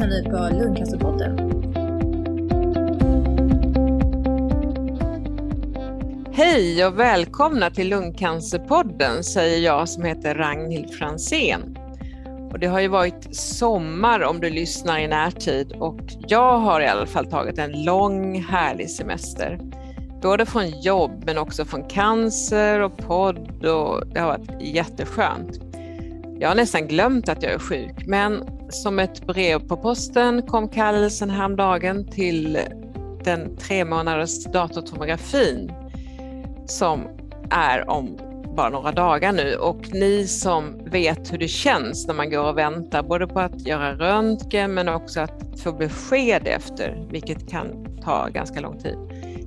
lyssnar ni på Lundcancerpodden. Hej och välkomna till Lungcancerpodden säger jag som heter Ragnhild Fransén. Och det har ju varit sommar om du lyssnar i närtid och jag har i alla fall tagit en lång härlig semester. Både från jobb men också från cancer och podd och det har varit jätteskönt. Jag har nästan glömt att jag är sjuk, men som ett brev på posten kom kallelsen häromdagen till den tre månaders datortomografin som är om bara några dagar nu och ni som vet hur det känns när man går och väntar både på att göra röntgen men också att få besked efter, vilket kan ta ganska lång tid.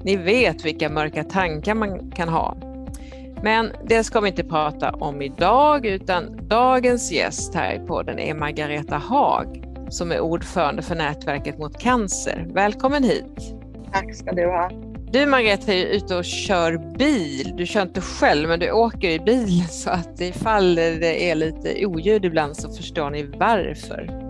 Ni vet vilka mörka tankar man kan ha men det ska vi inte prata om idag, utan dagens gäst här i podden är Margareta Haag som är ordförande för Nätverket mot cancer. Välkommen hit! Tack ska du ha. Du Margareta är ute och kör bil. Du kör inte själv, men du åker i bil så att ifall det är lite oljud ibland så förstår ni varför.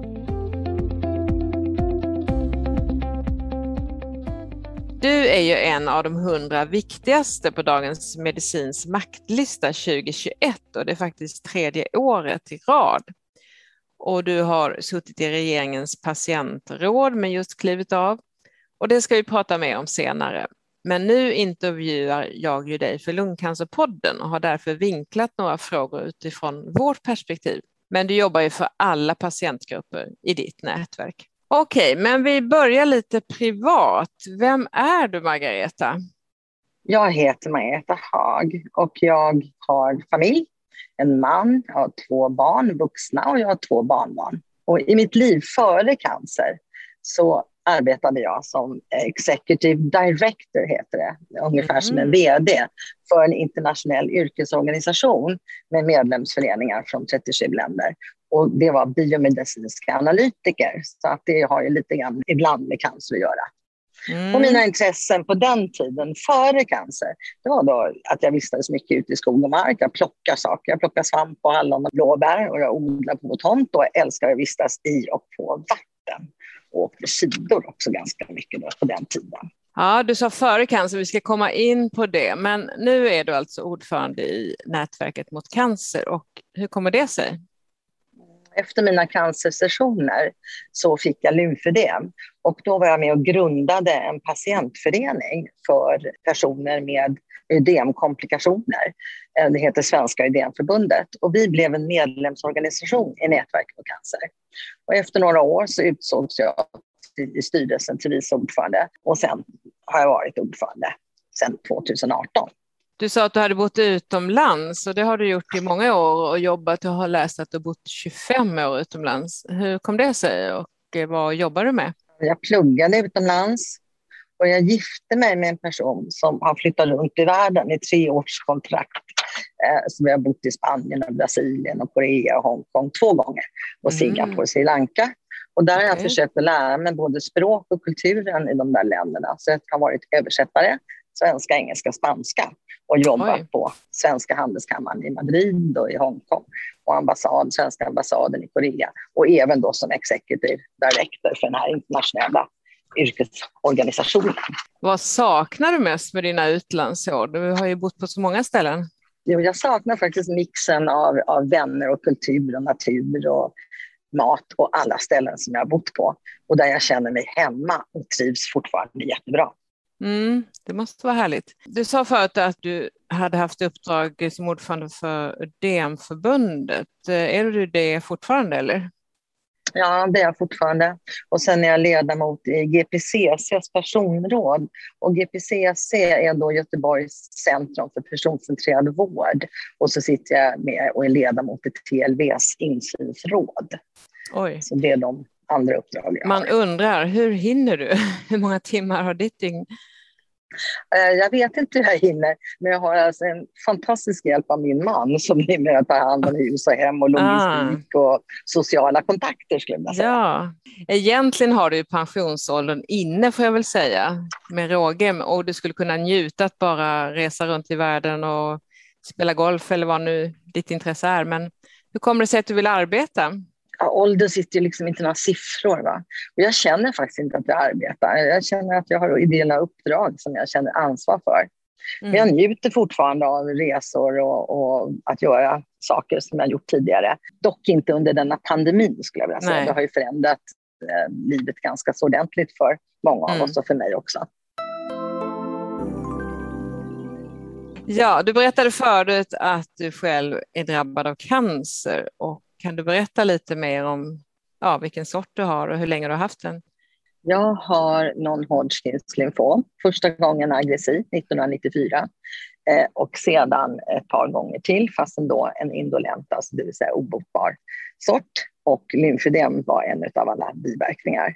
Du är ju en av de hundra viktigaste på Dagens Medicins maktlista 2021 och det är faktiskt tredje året i rad. Och du har suttit i regeringens patientråd men just klivit av. Och det ska vi prata mer om senare. Men nu intervjuar jag ju dig för Lungcancerpodden och har därför vinklat några frågor utifrån vårt perspektiv. Men du jobbar ju för alla patientgrupper i ditt nätverk. Okej, men vi börjar lite privat. Vem är du, Margareta? Jag heter Margareta Haag och jag har familj, en man, jag har två barn, vuxna och jag har två barnbarn. Och i mitt liv före cancer så arbetade jag som executive director, heter det, ungefär mm. som en VD, för en internationell yrkesorganisation med medlemsföreningar från 37 länder. Och det var biomedicinska analytiker, så att det har ju lite grann ibland med cancer att göra. Mm. Och mina intressen på den tiden, före cancer, det var då att jag vistades mycket ute i skog och mark. Jag plockar saker. Jag plockar svamp och hallon och blåbär och jag odlar på tomt och jag älskar att vistas i och på vatten. Åkte skidor också ganska mycket då på den tiden. Ja, du sa före cancer, vi ska komma in på det. Men nu är du alltså ordförande i Nätverket mot cancer och hur kommer det sig? efter mina cancersessioner så fick jag lymfödem och då var jag med och grundade en patientförening för personer med ödemkomplikationer. Eh, det heter Svenska ödemförbundet och vi blev en medlemsorganisation i Nätverket mot cancer. Och efter några år så utsågs jag i styrelsen till vice ordförande och sen har jag varit ordförande sedan 2018. Du sa att du hade bott utomlands och det har du gjort i många år och jobbat och har läst att du bott 25 år utomlands. Hur kom det sig och eh, vad jobbar du med? Jag pluggade utomlands och jag gifte mig med en person som har flyttat runt i världen i tre års kontrakt. Eh, så vi har bott i Spanien, och Brasilien, och Korea och Hongkong två gånger och Singapore och Sri Lanka. Och där har jag försökt att lära mig både språk och kulturen i de där länderna. Så jag har varit översättare, svenska, engelska, spanska och jobbat Oj. på Svenska handelskammaren i Madrid och i Hongkong och ambassad, svenska ambassaden i Korea och även då som executive director för den här internationella yrkesorganisationen. Vad saknar du mest med dina utlandsår? Du har ju bott på så många ställen. Jo, jag saknar faktiskt mixen av, av vänner och kultur och natur och mat och alla ställen som jag har bott på och där jag känner mig hemma och trivs fortfarande jättebra. Mm, det måste vara härligt. Du sa förut att du hade haft uppdrag som ordförande för DEM-förbundet. Är du det fortfarande eller? Ja, det är jag fortfarande. Och sen är jag ledamot i GPCCs personråd. Och GPCC är då Göteborgs centrum för personcentrerad vård. Och så sitter jag med och är ledamot i TLVs insynsråd. Oj. Så det är de andra uppdrag jag Man har. undrar, hur hinner du? Hur många timmar har ditt dygn? Eh, jag vet inte hur jag hinner, men jag har alltså en fantastisk hjälp av min man som numera tar hand om hus och hem och logistik ah. och sociala kontakter. Skulle jag säga. Ja. Egentligen har du pensionsåldern inne får jag väl säga, med råge, och du skulle kunna njuta att bara resa runt i världen och spela golf eller vad nu ditt intresse är. Men hur kommer det sig att du vill arbeta? Ja, ålder sitter ju liksom inte några siffror. Va? Och jag känner faktiskt inte att jag arbetar. Jag känner att jag har ideella uppdrag som jag känner ansvar för. Mm. Men jag njuter fortfarande av resor och, och, att göra saker som jag gjort tidigare. Dock inte under denna pandemin skulle jag vilja säga. Nej. Det har ju förändrat eh, livet ganska så ordentligt för många av mm. oss och för mig också. Ja, du berättade förut att du själv är drabbad av cancer och kan du berätta lite mer om ja, vilken sort du har och hur länge du har haft den? Jag har non-Hodgkins lymfom, första gången aggressiv 1994 eh, och sedan ett par gånger till, fast ändå en indolent, alltså det vill säga obotbar sort. Och lymfödem var en av alla biverkningar.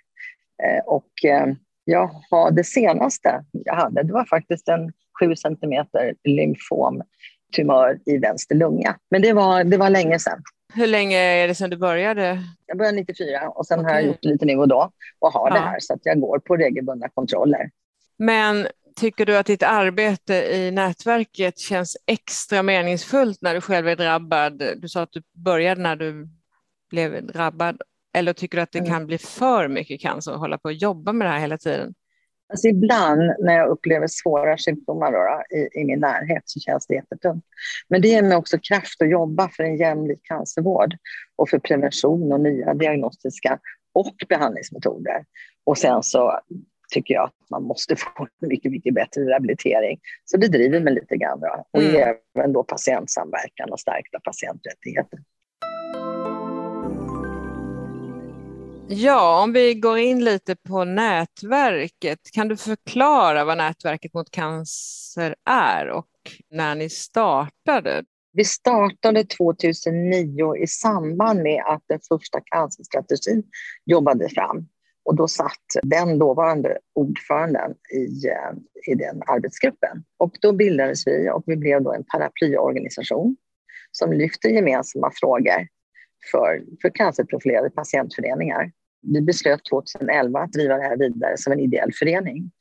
Eh, och eh, jag har det senaste jag hade, det var faktiskt en 7 centimeter lymfomtumör i vänster lunga. Men det var, det var länge sedan. Hur länge är det sedan du började? Jag började 94 och sen okay. har jag gjort lite nu och då och har ja. det här så att jag går på regelbundna kontroller. Men tycker du att ditt arbete i nätverket känns extra meningsfullt när du själv är drabbad? Du sa att du började när du blev drabbad. Eller tycker du att det mm. kan bli för mycket cancer att hålla på och jobba med det här hela tiden? Alltså ibland när jag upplever svåra sjukdomar då, i, i, min närhet så känns det jättetungt. Men det ger mig också kraft att jobba för en jämlik cancervård och för prevention och nya diagnostiska och behandlingsmetoder. Och sen så tycker jag att man måste få mycket, mycket bättre rehabilitering. Så det driver mig lite grann. Då. Och mm. även då patientsamverkan och stärkta patienträttigheter. Ja, om vi går in lite på nätverket. Kan du förklara vad nätverket mot cancer är och när ni startade? Vi startade 2009 i samband med att den första cancerstrategin jobbade fram. Och då satt den dåvarande ordföranden i, eh, i den arbetsgruppen. Och då bildades vi och vi blev då en paraplyorganisation som lyfter gemensamma frågor för, för cancerprofilerade patientföreningar. Vi beslöt 2011 att driva det här vidare som en ideell förening.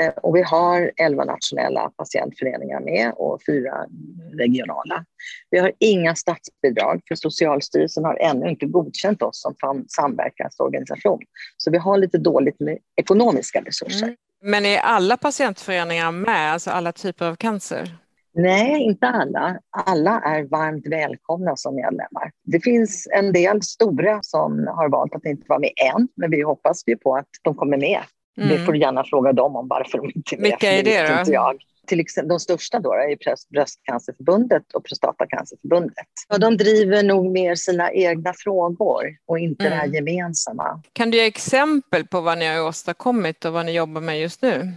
Eh, och vi har 11 nationella patientföreningar med och fyra regionala. Vi har inga statsbidrag för Socialstyrelsen har ännu inte godkänt oss som samverkansorganisation. Så vi har lite dåligt med ekonomiska resurser. Mm. Men är alla patientföreningar med, alltså alla typer av cancer? Nej, inte alla. Alla är varmt välkomna som medlemmar. Det finns en del stora som har valt att inte vara med än, men vi hoppas ju på att de kommer med. Mm. Det får gärna fråga dem om varför de inte är med. Vilka är det då? Inte jag. Till exempel, de största då är Bröstcancerförbundet och Prostatacancerförbundet. Ja, de driver nog mer sina egna frågor och inte mm. det här mm. gemensamma. Kan du ge exempel på vad ni har åstadkommit och vad ni jobbar med just nu?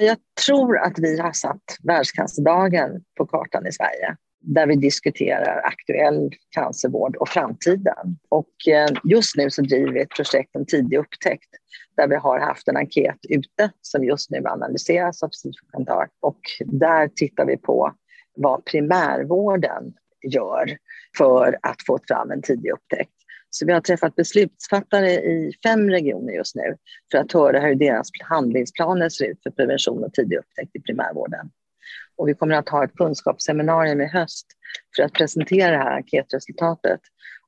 Jag tror att vi har satt Världscancerdagen på kartan i Sverige där vi diskuterar aktuell cancervård och framtiden. Och eh, just nu så driver vi ett projekt om tidig upptäckt där vi har haft en enkät ute som just nu analyseras av Sifo och där tittar vi på vad primärvården gör för att få fram en tidig upptäckt. Så vi har träffat beslutsfattare i fem regioner just nu för att höra hur deras handlingsplaner ser ut för prevention och tidig upptäckt i primärvården. Och vi kommer att ha ett kunskapsseminarium i höst för att presentera det här enkätresultatet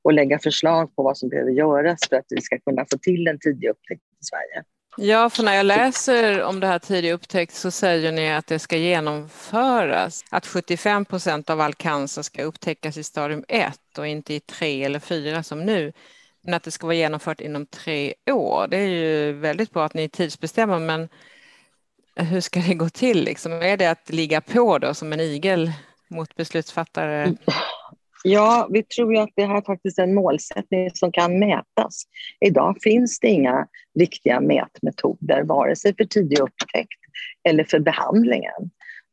och lägga förslag på vad som behöver göras för att vi ska kunna få till en tidig upptäckt i Sverige. Ja, för när jag läser om det här tidig upptäckt så säger ni att det ska genomföras. Att 75 procent av all cancer ska upptäckas i stadium 1 och inte i 3 eller 4 som nu. Men att det ska vara genomfört inom tre år. Det är ju väldigt bra att ni tidsbestämmer, men hur ska det gå till? Liksom? Är det att ligga på då som en igel mot beslutsfattare? Mm. Ja, vi tror ju att det här faktiskt är en målsättning som kan mätas. Idag finns det inga riktiga mätmetoder, vare sig för tidig upptäckt eller för behandlingen.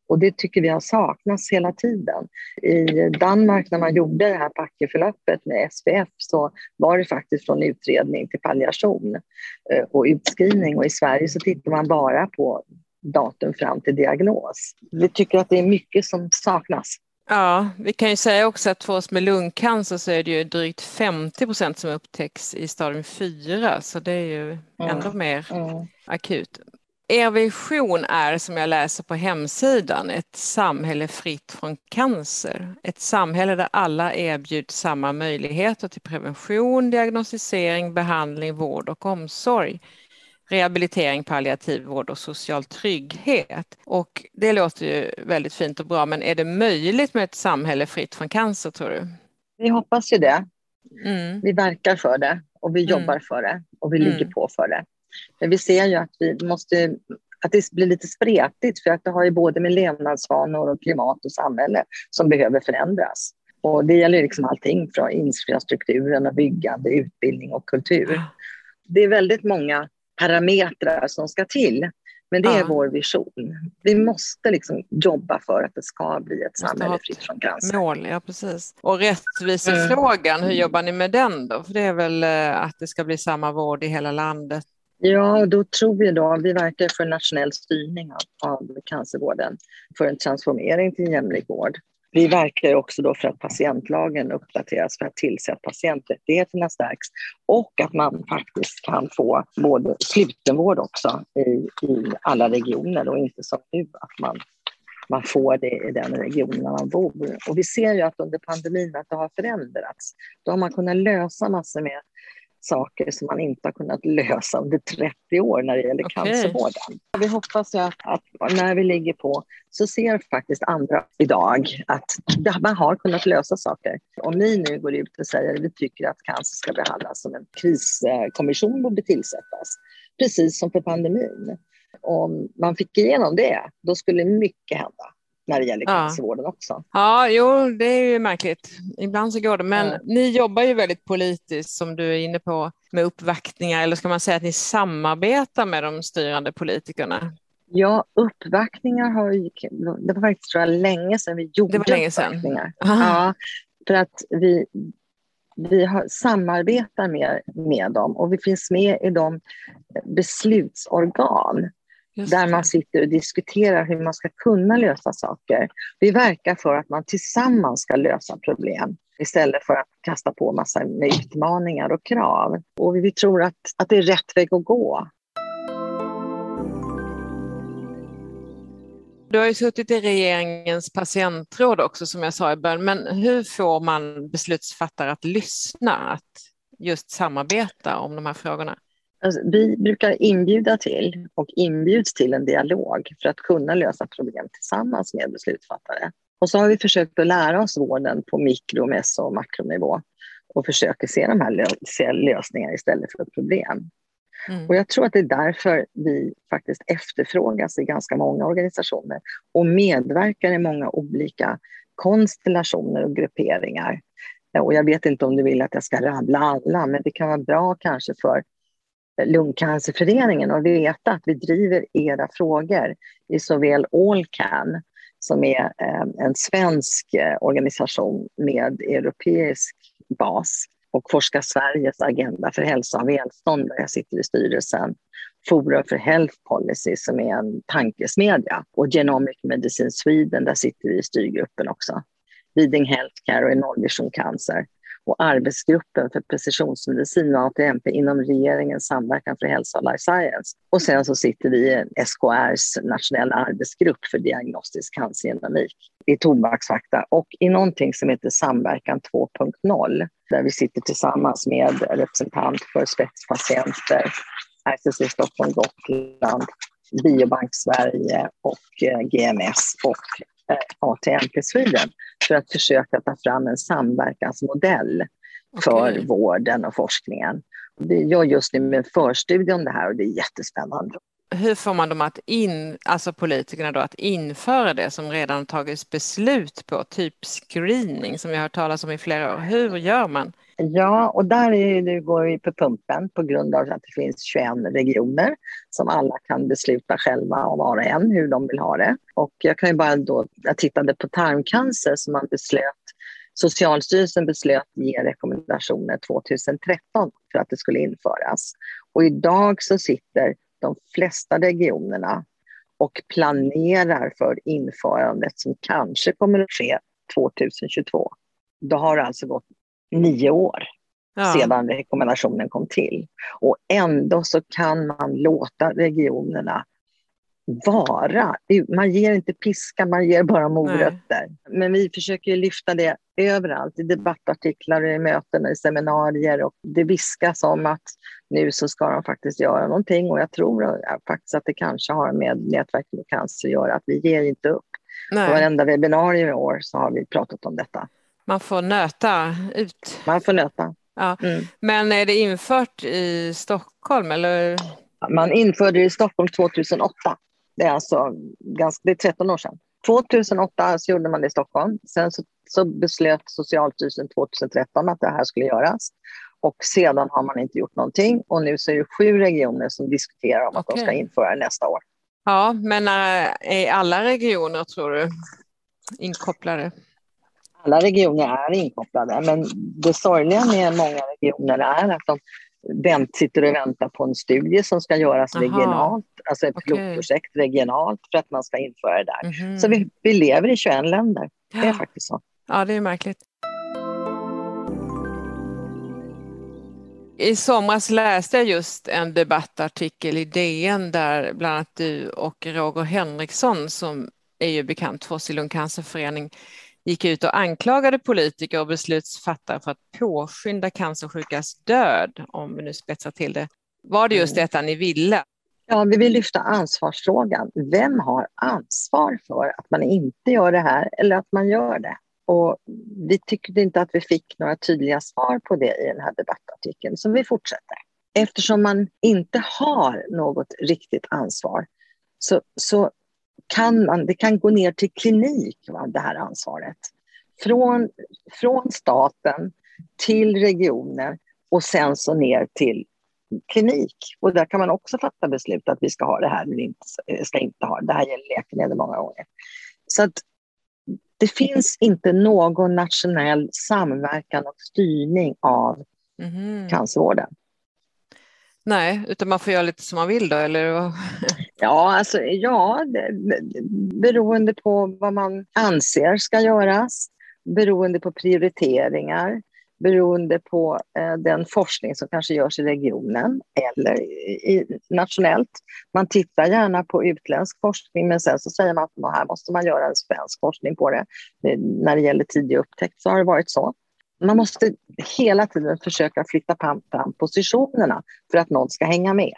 Och det tycker vi har saknats hela tiden. I Danmark när man gjorde det här packeförloppet med SPF så var det faktiskt från utredning till palliation eh, och utskrivning och i Sverige så tittar man bara på datum fram till diagnos. Vi tycker att det är mycket som saknas. Ja, vi kan ju säga också att för oss med lungcancer så är det ju drygt 50 procent som upptäcks i stadium 4 så det är ju mm. ändå mer mm. akut. Er vision är, som jag läser på hemsidan, ett samhälle fritt från cancer. Ett samhälle där alla erbjuds samma möjligheter till prevention, diagnostisering, behandling, vård och omsorg rehabilitering, palliativ vård och social trygghet. Och det låter ju väldigt fint och bra, men är det möjligt med ett samhälle fritt från cancer tror du? Vi hoppas ju det. Mm. Vi verkar för det och vi mm. jobbar för det och vi ligger mm. på för det. Men vi ser ju att vi måste att det blir lite spretigt för att det har ju både med levnadsvanor och klimat och samhälle som behöver förändras. Och det gäller liksom allting från infrastrukturen och byggande, utbildning och kultur. Det är väldigt många parametrar som ska till. Men det är vår vision. Vi måste liksom jobba för att det ska bli ett samhälle fritt från cancer. Mål, ja precis. Och rättvisefrågan, mm. hur jobbar ni med den då? För det är väl eh, att det ska bli samma vård i hela landet? Ja, då tror vi då, vi verkar för nationell styrning av, av cancervården, för en transformering till jämlik vård. Vi verkar också då för att patientlagen uppdateras för att tillse att patienträttigheterna stärks och att man faktiskt kan få både slutenvård också i, i alla regioner och inte som nu att man, man får det i den regionen där man bor. Och vi ser ju att under pandemin att det har förändrats. Då har man kunnat lösa massor med saker som man inte har kunnat lösa under 30 år när det gäller okay. cancervården. Vi hoppas att, att, när vi ligger på så ser faktiskt andra idag att man har kunnat lösa saker. Om ni nu går ut och säger att vi tycker att cancer ska behandlas som en kriskommission borde tillsättas, precis som för pandemin. Om man fick igenom det, då skulle mycket hända när det gäller ja. cancervården också. Ja, jo, det är ju märkligt. Ibland så går det, men ja. ni jobbar ju väldigt politisst som du är inne på med uppvaktningar, eller ska man säga att ni samarbetar med de styrande politikerna? Ja, uppvaktningar har ju, det var faktiskt tror jag länge sedan vi gjorde det var länge sedan. uppvaktningar. Ja, för att vi, vi har, samarbetar med, med dem och vi finns med i de beslutsorgan där man sitter och diskuterar hur man ska kunna lösa saker. Vi verkar för att man tillsammans ska lösa problem istället för att kasta på massa utmaningar och krav. Och vi tror att, att det är rätt väg att gå. Du har ju suttit i regeringens patientråd också som jag sa i början, men hur får man beslutsfattare att lyssna, att just samarbeta om de här frågorna? Alltså, vi brukar inbjuda till och inbjuds till en dialog för att kunna lösa problem tillsammans med beslutsfattare. Och så har vi försökt att lära oss vården på mikro, meso och makronivå och försöker se de här lö lösningarna istället för problem. Mm. Och jag tror att det är därför vi faktiskt efterfrågas i ganska många organisationer och medverkar i många olika konstellationer och grupperingar. Och jag vet inte om du vill att jag ska rabbla alla, men det kan vara bra kanske för Lungcancerföreningen och veta att vi driver era frågor i såväl Allcan som är eh, en svensk eh, organisation med europeisk bas och Forska Sveriges agenda för hälsa och välstånd där jag sitter i styrelsen. Forum för Health Policy som är en tankesmedja och Genomic Medicine Sweden, där sitter vi i styrgruppen också. Leading Healthcare och Nollvision Cancer och arbetsgruppen för precisionsmedicin och ATMP inom regeringens samverkan för hälsa och life science. Och sen så sitter vi i SKRs nationella arbetsgrupp för diagnostisk cancergenomik i tobaksfakta och i någonting som heter Samverkan 2.0 där vi sitter tillsammans med representant för spetspatienter, RCC Stockholm Gotland, Biobank Sverige och eh, GMS och ATMP Sweden för att försöka ta fram en samverkansmodell för okay. vården och forskningen. Vi gör just nu en förstudie om det här och det är jättespännande. Hur får man dem att in, alltså politikerna då, att införa det som redan tagits beslut på, typ screening som vi har hört talas om i flera år. Hur gör man? Ja, och där är nu går vi på pumpen på grund av att det finns 21 regioner som alla kan besluta själva och var och en hur de vill ha det. Och jag kan ju bara då, jag tittade på tarmcancer som man beslöt Socialstyrelsen beslöt ge rekommendationer 2013 för att det skulle införas. Och idag så sitter de flesta regionerna och planerar för införandet som kanske kommer att ske 2022. Då har det alltså gått nio år ja. sedan rekommendationen kom till. Och ändå så kan man låta regionerna vara. Man ger inte piska, man ger bara morötter. Nej. Men vi försöker lyfta det överallt, i debattartiklar, i möten, i seminarier och det viskas om att nu så ska de faktiskt göra någonting och jag tror faktiskt att det kanske har med Nätverk mot cancer att göra, att vi ger inte upp. Nej. På varenda webbinarium i år så har vi pratat om detta. Man får nöta ut. Man får nöta. Ja. Mm. Men är det infört i Stockholm eller? Man införde det i Stockholm 2008. Det är alltså ganska, det är 13 år sedan. 2008 så gjorde man det i Stockholm. Sen så, så beslöt Socialstyrelsen 2013 att det här skulle göras. Och sedan har man inte gjort någonting och nu så är det sju regioner som diskuterar om okay. att de ska införa det nästa år. Ja, men äh, är alla regioner tror du inkopplade? Alla regioner är inkopplade, men det sorgliga med många regioner är att de vänt, sitter och väntar på en studie som ska göras Aha. regionalt, alltså ett okay. pilotprojekt regionalt för att man ska införa det där. Mm -hmm. Så vi, vi lever i 21 länder, det är faktiskt så. Ja, det är märkligt. I somras läste jag just en debattartikel i DN där bland annat du och Roger Henriksson som är ju bekant för oss i Lungcancerförening gick ut och anklagade politiker och beslutsfattare för att påskynda cancersjukas död, om vi nu spetsar till det. Var det just mm. detta ni ville? Ja, vi vill lyfta ansvarsfrågan. Vem har ansvar för att man inte gör det här eller att man gör det? Och vi tyckte inte att vi fick några tydliga svar på det i den här debattartikeln, så vi fortsätter. Eftersom man inte har något riktigt ansvar så, så kan man, det kan gå ner till klinik, va, det här ansvaret. Från, från staten till regioner och sen så ner till klinik. Och där kan man också fatta beslut att vi ska ha det här eller inte, ska inte ha det. Det här gäller läkemedel många gånger. Så att det finns inte någon nationell samverkan och styrning av mm. cancervården. Nej, utan man får göra lite som man vill då, eller? ja, alltså, ja, beroende på vad man anser ska göras, beroende på prioriteringar, beroende på eh, den forskning som kanske görs i regionen eller i, nationellt. Man tittar gärna på utländsk forskning men sen så säger man att här måste man göra en svensk forskning på det. När det gäller tidig upptäckt så har det varit så. Man måste hela tiden försöka flytta fram, fram positionerna för att någon ska hänga med.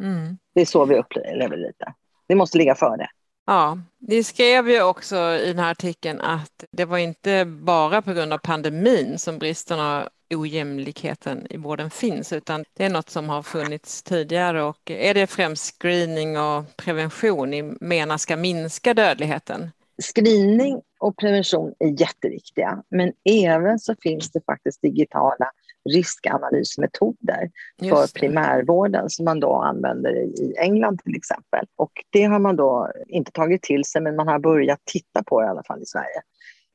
Mm. Det är så vi upplever lite. Det måste ligga före. Ja, ni skrev ju också i den här artikeln att det var inte bara på grund av pandemin som bristerna och ojämlikheten i vården finns, utan det är något som har funnits tidigare och är det främst screening och prevention ni menar ska minska dödligheten? Screening och prevention är jätteviktiga, men även så finns det faktiskt digitala riskanalysmetoder för primärvården som man då använder i England till exempel. Och det har man då inte tagit till sig, men man har börjat titta på det i alla fall i Sverige.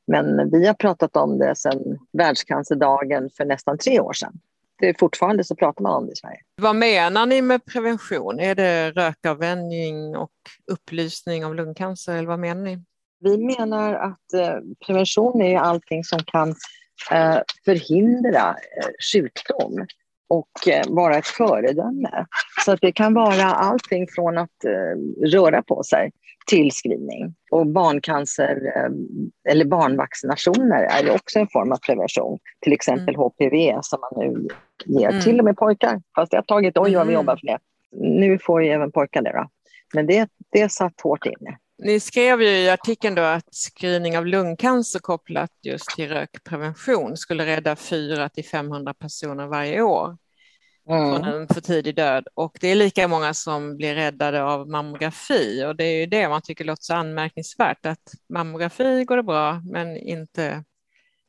Men vi har pratat om det sedan världscancerdagen för nästan tre år sedan. Det är fortfarande så pratar man om det i Sverige. Vad menar ni med prevention? Är det rökavvänjning och upplysning om lungcancer eller vad menar ni? Vi menar att eh, prevention är allting som kan eh, förhindra eh, sjukdom och vara ett föredöme. Så att det kan vara allting från att röra på sig till screening. Och barncancer eller barnvaccinationer är också en form av prevention. Till exempel mm. HPV som man nu ger mm. till och med pojkar. Fast det har tagit, oj vad vi mm. jobbar för det. Nu får ju även pojkar det då. Men det, det satt hårt inne. Ni skrev ju i artikeln då att screening av lungcancer kopplat just till rökprevention skulle rädda 400 till 500 personer varje år från en för tidig död. Och det är lika många som blir räddade av mammografi och det är ju det man tycker låter så anmärkningsvärt att mammografi går det bra men inte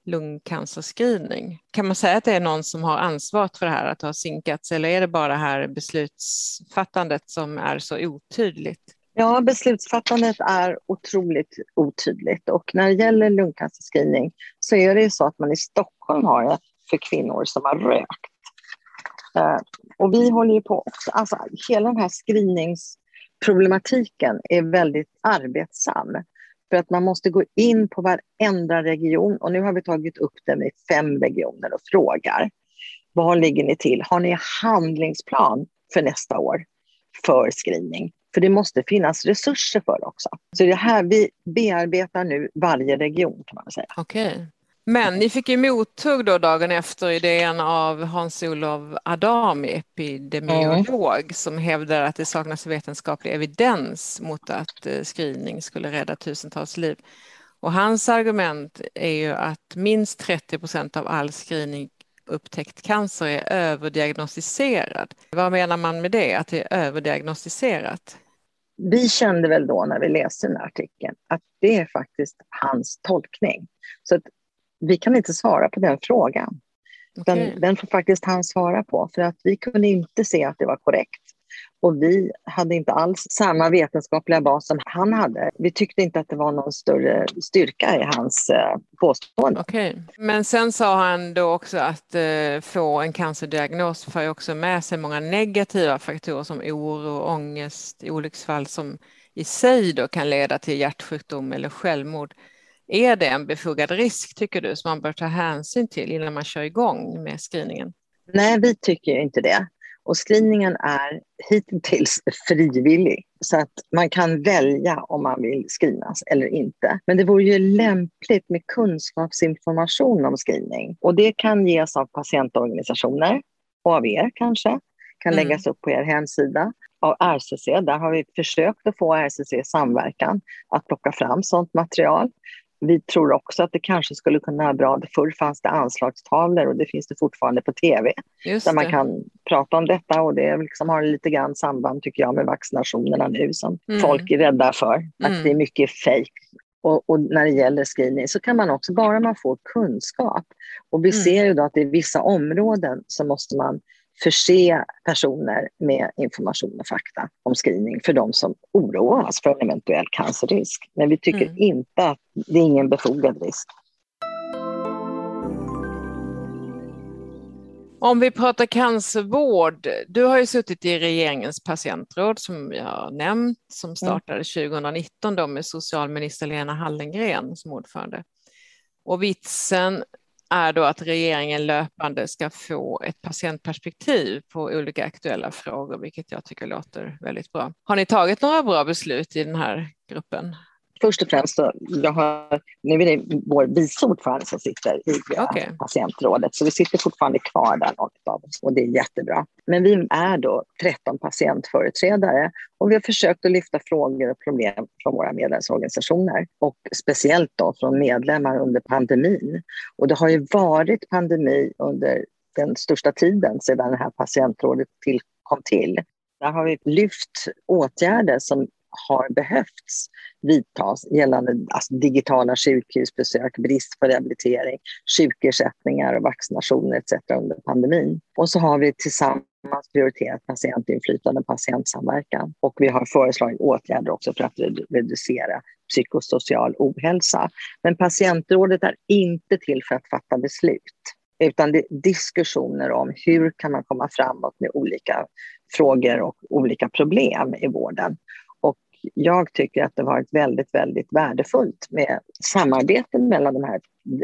lungcancerscreening. Kan man säga att det är någon som har ansvaret för det här, att det har sinkats, eller är det bara det här beslutsfattandet som är så otydligt? Ja, beslutsfattandet är otroligt otydligt och när det gäller lungcancerscreening så är det så att man i Stockholm har det för kvinnor som har rökt. Eh, och vi håller ju på också, alltså hela den här screeningsproblematiken är väldigt arbetsam. För att man måste gå in på varenda region och nu har vi tagit upp det med fem regioner och frågar. Var ligger ni till? Har ni handlingsplan för nästa år för screening? För det måste finnas resurser för det också. Så det här vi bearbetar nu varje region kan man säga. Okej. Okay. Men ni fick ju mothugg då dagen efter idén av Hans-Olof Adami, epidemiolog, mm. som hävdar att det saknas vetenskaplig evidens mot att eh, screening skulle rädda tusentals liv. Och hans argument är ju att minst 30 procent av all screening upptäckt cancer är överdiagnostiserad. Vad menar man med det, att det är överdiagnostiserat? Vi kände väl då när vi läste den här artikeln att det är faktiskt hans tolkning. Så att vi kan inte svara på den frågan. Okay. Den, den får faktiskt han svara på, för att vi kunde inte se att det var korrekt. Och vi hade inte alls samma vetenskapliga bas som han hade. Vi tyckte inte att det var någon större styrka i hans eh, påstående. Okay. Men sen sa han då också att eh, få en cancerdiagnos för också med sig många negativa faktorer som oro, ångest, olycksfall som i sig då kan leda till hjärtsjukdom eller självmord. Är det en befogad risk, tycker du, som man bör ta hänsyn till innan man kör igång med screeningen? Nej, vi tycker inte det. Och screeningen är hittills frivillig, så att man kan välja om man vill screenas eller inte. Men det vore ju lämpligt med kunskapsinformation om screening. Och det kan ges av patientorganisationer och av er kanske. kan mm. läggas upp på er hemsida av RCC. Där har vi försökt att få RCC samverkan att plocka fram sådant material. Vi tror också att det kanske skulle kunna vara bra. Förr fanns det anslagstavlor och det finns det fortfarande på tv. Just där det. man kan prata om detta och det liksom har lite grann samband tycker jag med vaccinationerna nu som mm. folk är rädda för. Att mm. det är mycket fejk. Och, och, när det gäller screening så kan man också, bara man får kunskap. Och vi mm. ser ju då att i vissa områden så måste man förse personer med information och fakta om screening för de som oroas för en eventuell cancerrisk. Men vi tycker mm. inte att det är ingen befogad risk. Om vi pratar cancervård, du har ju suttit i regeringens patientråd som jag har nämnt, som mm. startade 2019 då med socialminister Lena Hallengren som ordförande. Och vitsen är då att regeringen löpande ska få ett patientperspektiv på olika aktuella frågor, vilket jag tycker låter väldigt bra. Har ni tagit några bra beslut i den här gruppen? Först och främst, så, jag har, nu är det vår vice ordförande som sitter i okay. patientrådet, så vi sitter fortfarande kvar där, något av oss, och det är jättebra. Men vi är då 13 patientföreträdare och vi har försökt att lyfta frågor och problem från våra medlemsorganisationer och speciellt då från medlemmar under pandemin. Och det har ju varit pandemi under den största tiden sedan det här patientrådet tillkom till. Där har vi lyft åtgärder som har behövts vidtas gällande alltså, digitala sjukhusbesök, brist på rehabilitering, sjukersättningar och vaccinationer etc. under pandemin. Och så har vi tillsammans prioriterat patientinflytande och patientsamverkan. Och vi har föreslagit åtgärder också för att reducera psykosocial ohälsa. Men patientrådet är inte till för att fatta beslut utan det är diskussioner om hur kan man komma framåt med olika frågor och olika problem i vården jag tycker att det varit väldigt, väldigt värdefullt med samarbete mellan de här,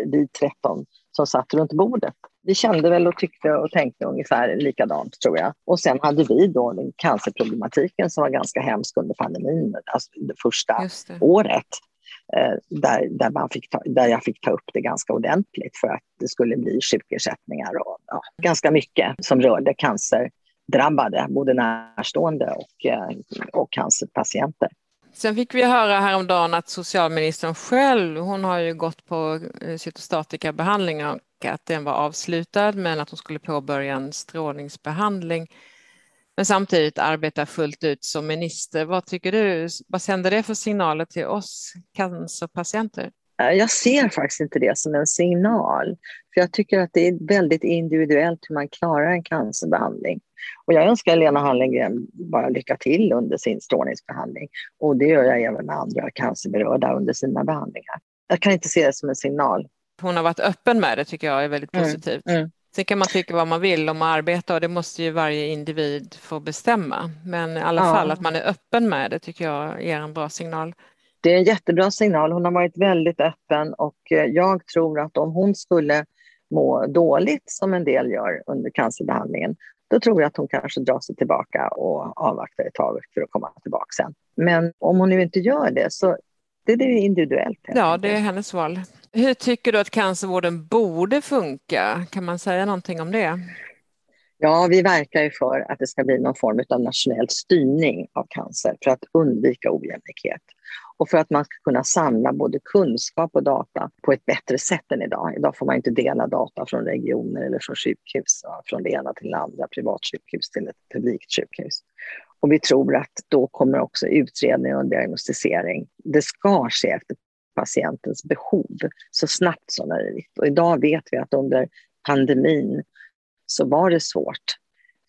vi 13 som satt runt bordet. Vi kände väl och tyckte och tänkte ungefär likadant tror jag. Och sen hade vi då den cancerproblematiken som var ganska hemsk under pandemin, alltså det första det. året. Eh, där, där, man fick ta, där jag fick ta upp det ganska ordentligt för att det skulle bli sjukersättningar och ja, ganska mycket som rörde cancer drabbade, både närstående och, eh, och hans cancerpatienter. Sen fick vi höra häromdagen att socialministern själv, hon har ju gått på eh, cytostatikabehandling och att den var avslutad men att hon skulle påbörja en strålningsbehandling. Men samtidigt arbeta fullt ut som minister. Vad tycker du, vad sänder det för signaler till oss cancerpatienter? Eh, jag ser faktiskt inte det som en signal. För Jag tycker att det är väldigt individuellt hur man klarar en cancerbehandling. Och jag önskar Lena Hallengren bara lycka till under sin strålningsbehandling. Och det gör jag även med andra cancerberörda under sina behandlingar. Jag kan inte se det som en signal. Hon har varit öppen med det tycker jag är väldigt mm, positivt. Mm, mm. Sen kan man tycka vad man vill om att arbeta och det måste ju varje individ få bestämma. Men i alla ja. fall att man är öppen med det tycker jag ger en bra signal. Det är en jättebra signal. Hon har varit väldigt öppen och eh, jag tror att om hon skulle må dåligt som en del gör under cancerbehandlingen då tror jag att hon kanske drar sig tillbaka och avvaktar ett tag för att komma tillbaka sen. Men om hon nu inte gör det så det är individuellt. Ja, det är hennes val. Hur tycker du att cancervården borde funka? Kan man säga någonting om det? Ja, vi verkar ju för att det ska bli någon form av nationell styrning av cancer för att undvika ojämlikhet och för att man ska kunna samla både kunskap och data på ett bättre sätt än idag. Idag får man inte dela data från regioner eller från sjukhus, från det ena till det andra, privatsjukhus till ett publikt sjukhus. Och vi tror att då kommer också utredning och diagnostisering, det ska ske efter patientens behov så snabbt som möjligt. Och idag vet vi att under pandemin så var det svårt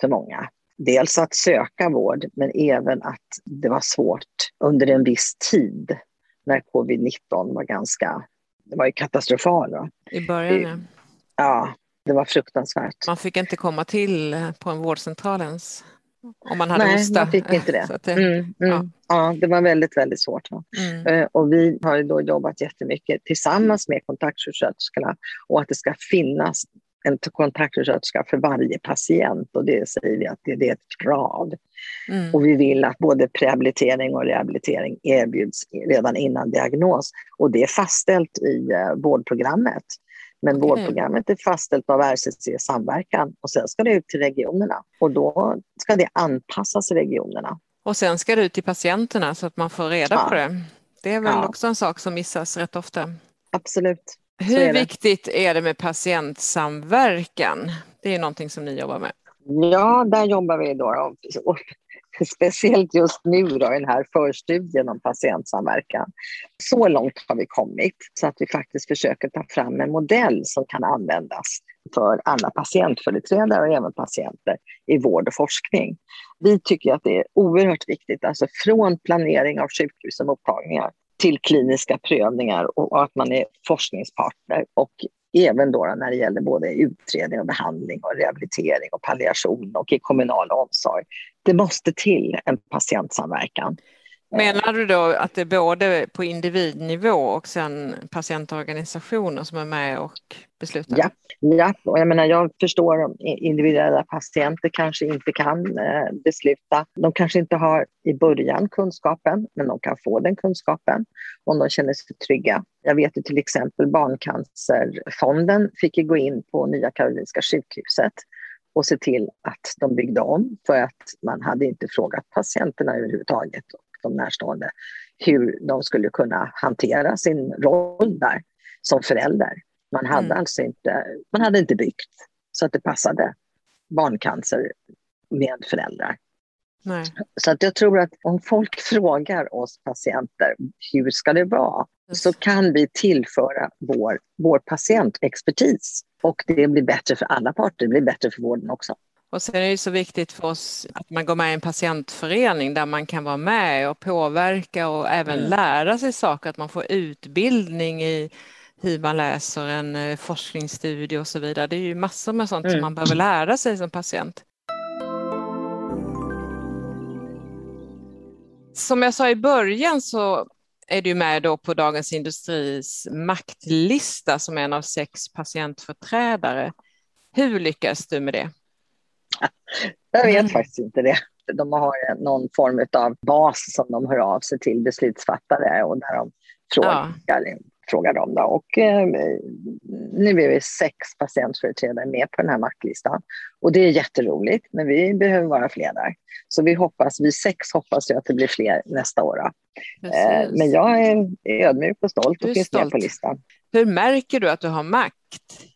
för många. Dels att söka vård, men även att det var svårt under en viss tid när covid-19 var ganska, det var ju katastrofalt. I början, ja. Ja, det var fruktansvärt. Man fick inte komma till på en vårdcentral ens om man hade Nej, hosta. man fick inte det. det mm, mm. Ja. ja. det var väldigt, väldigt svårt. Mm. Eh, och vi har då jobbat jättemycket tillsammans med kontaktsjuksköterskorna och att det ska finnas en kontaktsjuksköterska för varje patient och det säger vi att det, det är ett krav. Mm. Och vi vill att både prehabilitering och rehabilitering erbjuds redan innan diagnos och det är fastställt i uh, vårdprogrammet. Men okay. vårdprogrammet är fastställt av RCC samverkan och sen ska det ut till regionerna och då ska det anpassas i regionerna. Och sen ska det ut till patienterna så att man får reda ja. på det. Det är väl ja. också en sak som missas rätt ofta. Absolut. Hur är viktigt är det med patientsamverkan? Det är någonting som ni jobbar med. Ja, där jobbar vi då. Speciellt just nu då, i den här förstudien om patientsamverkan. Så långt har vi kommit så att vi faktiskt försöker ta fram en modell som kan användas för alla patientföreträdare och även patienter i vård och forskning. Vi tycker att det är oerhört viktigt, alltså från planering av sjukhus och mottagningar till kliniska prövningar och att man är forskningspartner och även då när det gäller både utredning och behandling och rehabilitering och palliation och i kommunal omsorg. Det måste till en patientsamverkan. Menar du då att det är både på individnivå och sen patientorganisationer som är med och beslutar? Ja, ja. och jag menar jag förstår om individuella patienter kanske inte kan eh, besluta. De kanske inte har i början kunskapen, men de kan få den kunskapen om de känner sig trygga. Jag vet ju till exempel Barncancerfonden fick gå in på Nya Karolinska sjukhuset och se till att de byggde om för att man hade inte frågat patienterna överhuvudtaget de närstående hur de skulle kunna hantera sin roll där som förälder. Man hade mm. alltså inte, man hade inte byggt så att det passade barncancer med föräldrar. Nej. Så att jag tror att om folk frågar oss patienter hur ska det vara så kan vi tillföra vår, vår patientexpertis och det blir bättre för alla parter, det blir bättre för vården också. Och sen är det så viktigt för oss att man går med i en patientförening där man kan vara med och påverka och även mm. lära sig saker, att man får utbildning i hur man läser en eh, forskningsstudie och så vidare. Det är ju massor med sånt mm. som man behöver lära sig som patient. Som jag sa i början så är du med då på Dagens Industris maktlista som en av sex patientföreträdare. Hur lyckas du med det? Jag vet mm. faktiskt inte det. De har någon form av bas som de hör av sig till beslutsfattare och där de frågar, ja. frågar dem. Då. Och, eh, nu är vi sex patientföreträdare med på den här maktlistan. Och det är jätteroligt, men vi behöver vara fler där. Så vi hoppas, vi sex hoppas jag att det blir fler nästa år. Eh, men jag är ödmjuk och stolt och finns med på listan. Hur märker du att du har makt?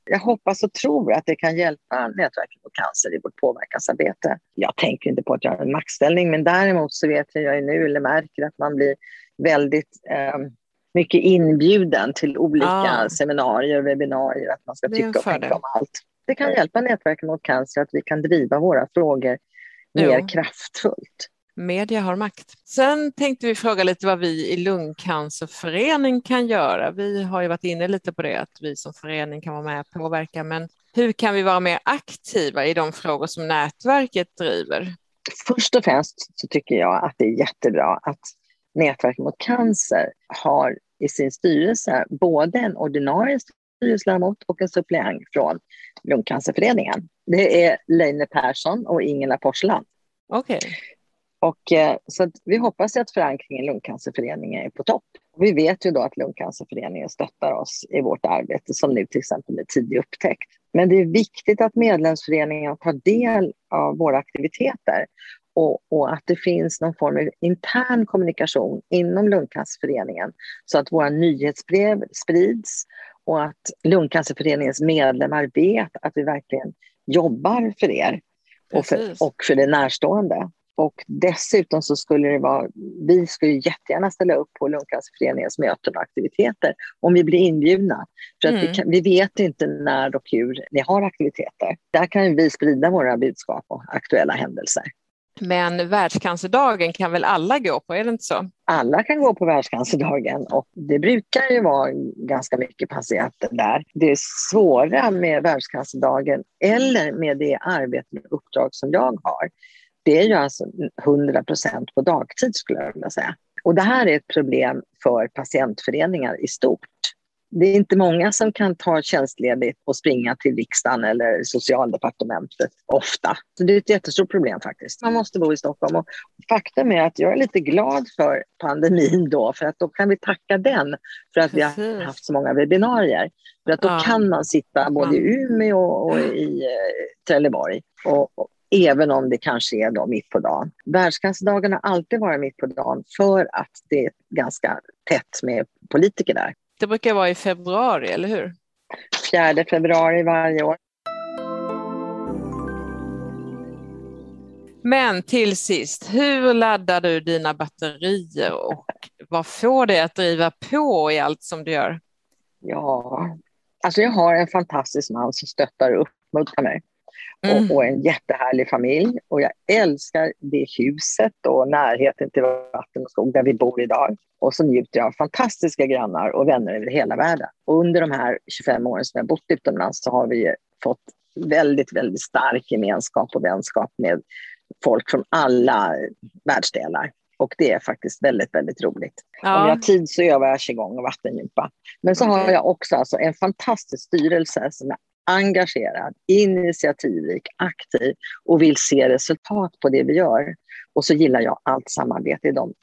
Jag hoppas och tror att det kan hjälpa nätverket mot cancer i vårt påverkansarbete. Jag tänker inte på att jag har en maktställning, men däremot så vet jag nu, eller märker att man blir väldigt eh, mycket inbjuden till olika ah. seminarier och webbinarier, att man ska tycka och tänka om allt. Det kan hjälpa nätverket mot cancer att vi kan driva våra frågor mer jo. kraftfullt. Media har makt. Sen tänkte vi fråga lite vad vi i Lungcancerförening kan göra. Vi har ju varit inne lite på det, att vi som förening kan vara med och påverka, men hur kan vi vara mer aktiva i de frågor som nätverket driver? Först och främst så tycker jag att det är jättebra att Nätverk mot cancer har i sin styrelse både en ordinarie styrelseledamot och en suppleant från Lungcancerföreningen. Det är Leine Persson och Ingela Forsland. Okay. Och, eh, så vi hoppas att förankringen i Lungcancerföreningen är på topp. Vi vet ju då att Lungcancerföreningen stöttar oss i vårt arbete, som nu till exempel med tidig upptäckt. Men det är viktigt att medlemsföreningen tar del av våra aktiviteter och, och, att det finns någon form av intern kommunikation inom Lungcancerföreningen så att våra nyhetsbrev sprids och att Lungcancerföreningens medlemmar vet att vi verkligen jobbar för er och för, och för det närstående. Och dessutom så skulle det vara, vi skulle jättegärna ställa upp på Lungcancerföreningens möten och aktiviteter om vi blir inbjudna. För att mm. vi, kan, vi, vet inte när och hur ni har aktiviteter. Där kan vi sprida våra budskap och aktuella händelser. Men världscancerdagen kan väl alla gå på, är det inte så? Alla kan gå på världscancerdagen och det brukar ju vara ganska mycket patienter där. Det svåra med världscancerdagen eller med det arbete och uppdrag som jag har, det är ju alltså 100 procent på dagtid skulle jag vilja säga. Och det här är ett problem för patientföreningar i stort. Det är inte många som kan ta tjänstledigt och springa till riksdagen eller socialdepartementet ofta. Så det är ett jättestort problem faktiskt. Man måste bo i Stockholm. Och faktum är att jag är lite glad för pandemin då, för att då kan vi tacka den för att Precis. vi har haft så många webbinarier. För att då ja. kan man sitta både i Umeå och i eh, Trelleborg och, och även om det kanske är då mitt på dagen. Världscancerdagen har alltid varit mitt på dagen för att det är ganska tätt med politiker där. Det brukar vara i februari, eller hur? 4 februari varje år. Men till sist, hur laddar du dina batterier och vad får dig att driva på i allt som du gör? Ja, alltså jag har en fantastisk man som stöttar och uppmuntrar mig mm. och, och, en jättehärlig familj. Och jag älskar det huset och närheten till vatten och skog där vi bor idag. Och så njuter jag av fantastiska grannar och vänner över hela världen. Och under de här 25 åren som jag bott utomlands så har vi fått väldigt, väldigt stark gemenskap och vänskap med folk från alla världsdelar. Och det är faktiskt väldigt, väldigt roligt. Ja. Om jag har tid så övar jag qigong och vattendjupa. Men så har jag också alltså en fantastisk styrelse som är engagerad, initiativrik, aktiv och vill se resultat på det vi gör. Och så gillar jag allt samarbete i de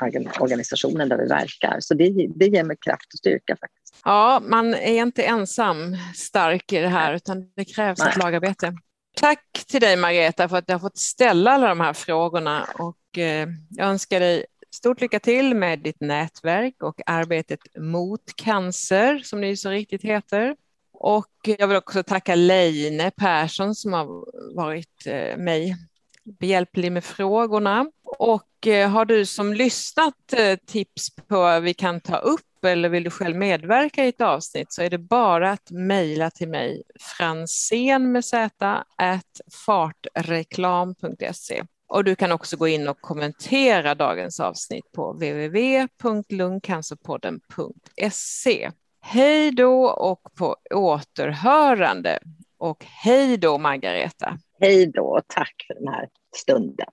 organisationer där vi verkar. Så det, det ger mig kraft och styrka faktiskt. Ja, man är inte ensam stark i det här utan det krävs Nej. ett lagarbete. Tack till dig Margareta för att jag har fått ställa alla de här frågorna och eh, jag önskar dig stort lycka till med ditt nätverk och arbetet mot cancer som det så riktigt heter. Och jag vill också tacka Leine Persson som har varit eh, mig behjälplig med frågorna. Och eh, har du som lyssnat eh, tips på vad vi kan ta upp eller vill du själv medverka i ett avsnitt så är det bara att mejla till mig fransen med z fartreklam.se. Och du kan också gå in och kommentera dagens avsnitt på www.lungcancerpodden.se. Hej då och på återhörande. Och hej då Margareta. Hej då och tack för den här stunden.